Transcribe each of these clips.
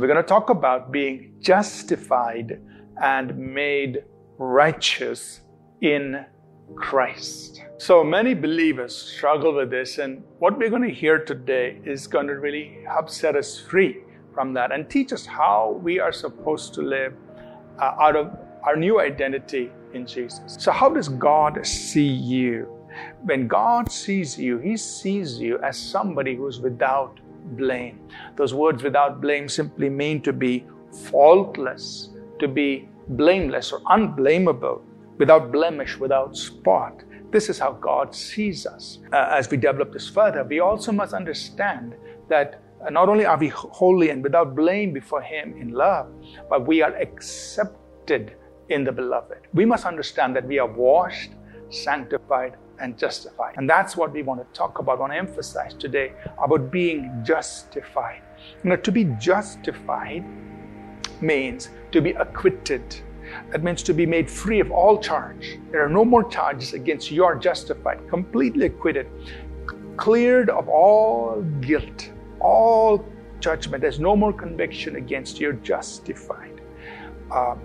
We're going to talk about being justified and made righteous in Christ. So many believers struggle with this, and what we're going to hear today is going to really help set us free from that and teach us how we are supposed to live uh, out of our new identity in Jesus. So, how does God see you? When God sees you, He sees you as somebody who's without blame. Those words without blame simply mean to be faultless, to be blameless or unblameable, without blemish, without spot. This is how God sees us. Uh, as we develop this further, we also must understand that uh, not only are we holy and without blame before Him in love, but we are accepted in the beloved. We must understand that we are washed, sanctified, and justified. And that's what we want to talk about, want to emphasize today about being justified. You know, to be justified means to be acquitted. That means to be made free of all charge. There are no more charges against you. are justified, completely acquitted, cleared of all guilt, all judgment. There's no more conviction against you. You're justified. Um,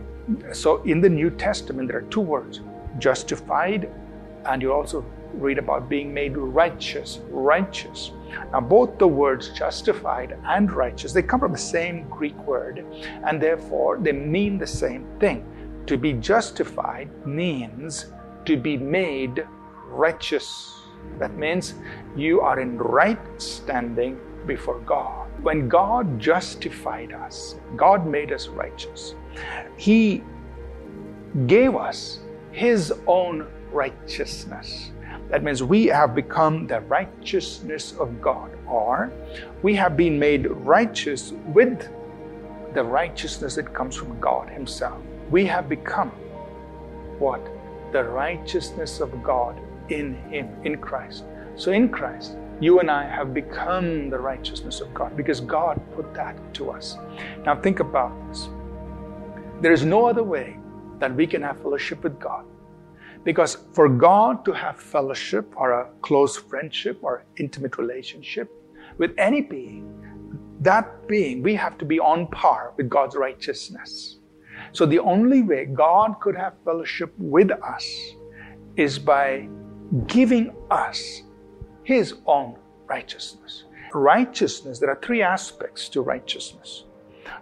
so in the New Testament, there are two words justified, and you also read about being made righteous. Righteous. Now, both the words justified and righteous, they come from the same Greek word, and therefore they mean the same thing. To be justified means to be made righteous. That means you are in right standing before God. When God justified us, God made us righteous. He gave us His own righteousness. That means we have become the righteousness of God, or we have been made righteous with the righteousness that comes from God Himself. We have become what? The righteousness of God in Him, in Christ. So in Christ, you and I have become the righteousness of God because God put that to us. Now think about this. There is no other way that we can have fellowship with God. Because for God to have fellowship or a close friendship or intimate relationship with any being, that being, we have to be on par with God's righteousness. So the only way God could have fellowship with us is by giving us His own righteousness. Righteousness, there are three aspects to righteousness.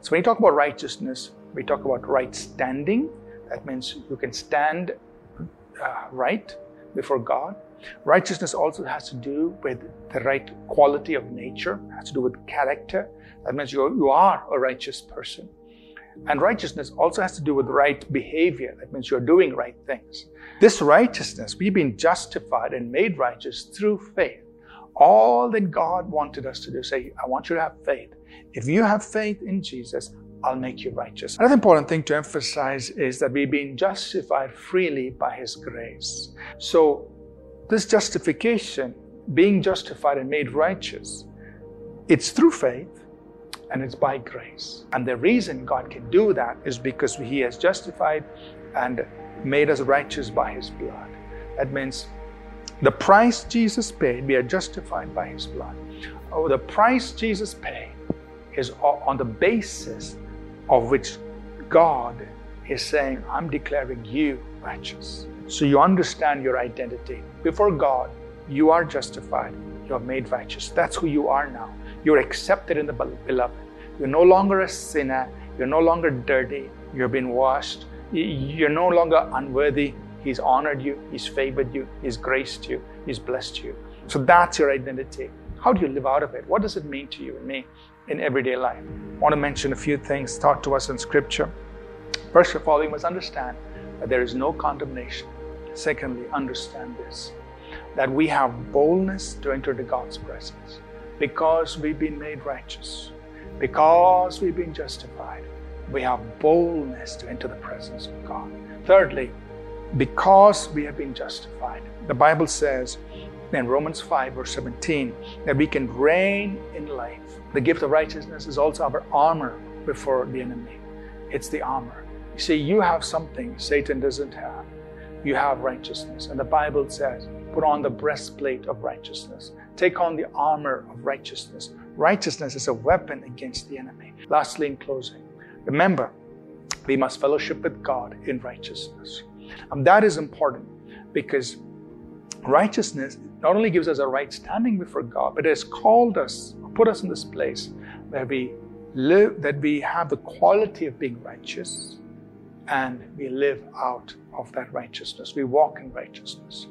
So when you talk about righteousness, we talk about right standing. That means you can stand uh, right before God. Righteousness also has to do with the right quality of nature, It has to do with character. That means you, you are a righteous person. And righteousness also has to do with right behavior. That means you're doing right things. This righteousness, we've been justified and made righteous through faith. All that God wanted us to do, say, I want you to have faith. If you have faith in Jesus, I'll make you righteous. Another important thing to emphasize is that we've been justified freely by His grace. So, this justification, being justified and made righteous, it's through faith and it's by grace. And the reason God can do that is because He has justified and made us righteous by His blood. That means the price Jesus paid, we are justified by His blood. Oh, the price Jesus paid is on the basis of which God is saying, I'm declaring you righteous. So you understand your identity. Before God, you are justified. You are made righteous. That's who you are now. You're accepted in the beloved. You're no longer a sinner. You're no longer dirty. You've been washed. You're no longer unworthy. He's honored you. He's favored you. He's graced you. He's blessed you. So that's your identity. How do you live out of it? What does it mean to you and me? in everyday life. I want to mention a few things taught to us in Scripture. First of all, we must understand that there is no condemnation. Secondly, understand this that we have boldness to enter the God's presence because we've been made righteous, because we've been justified. We have boldness to enter the presence of God. Thirdly, because we have been justified, the Bible says in Romans 5, verse 17, that we can reign in life the gift of righteousness is also our armor before the enemy. It's the armor. You see, you have something Satan doesn't have. You have righteousness. And the Bible says, put on the breastplate of righteousness. Take on the armor of righteousness. righteousness is a weapon against the enemy. Lastly, in closing, remember, we must fellowship with God in righteousness. And that is important because righteousness not only gives us a right standing before God, but it has called us, put us in this place where we live, that we have the quality of being righteous and we live out of that righteousness. We walk in righteousness.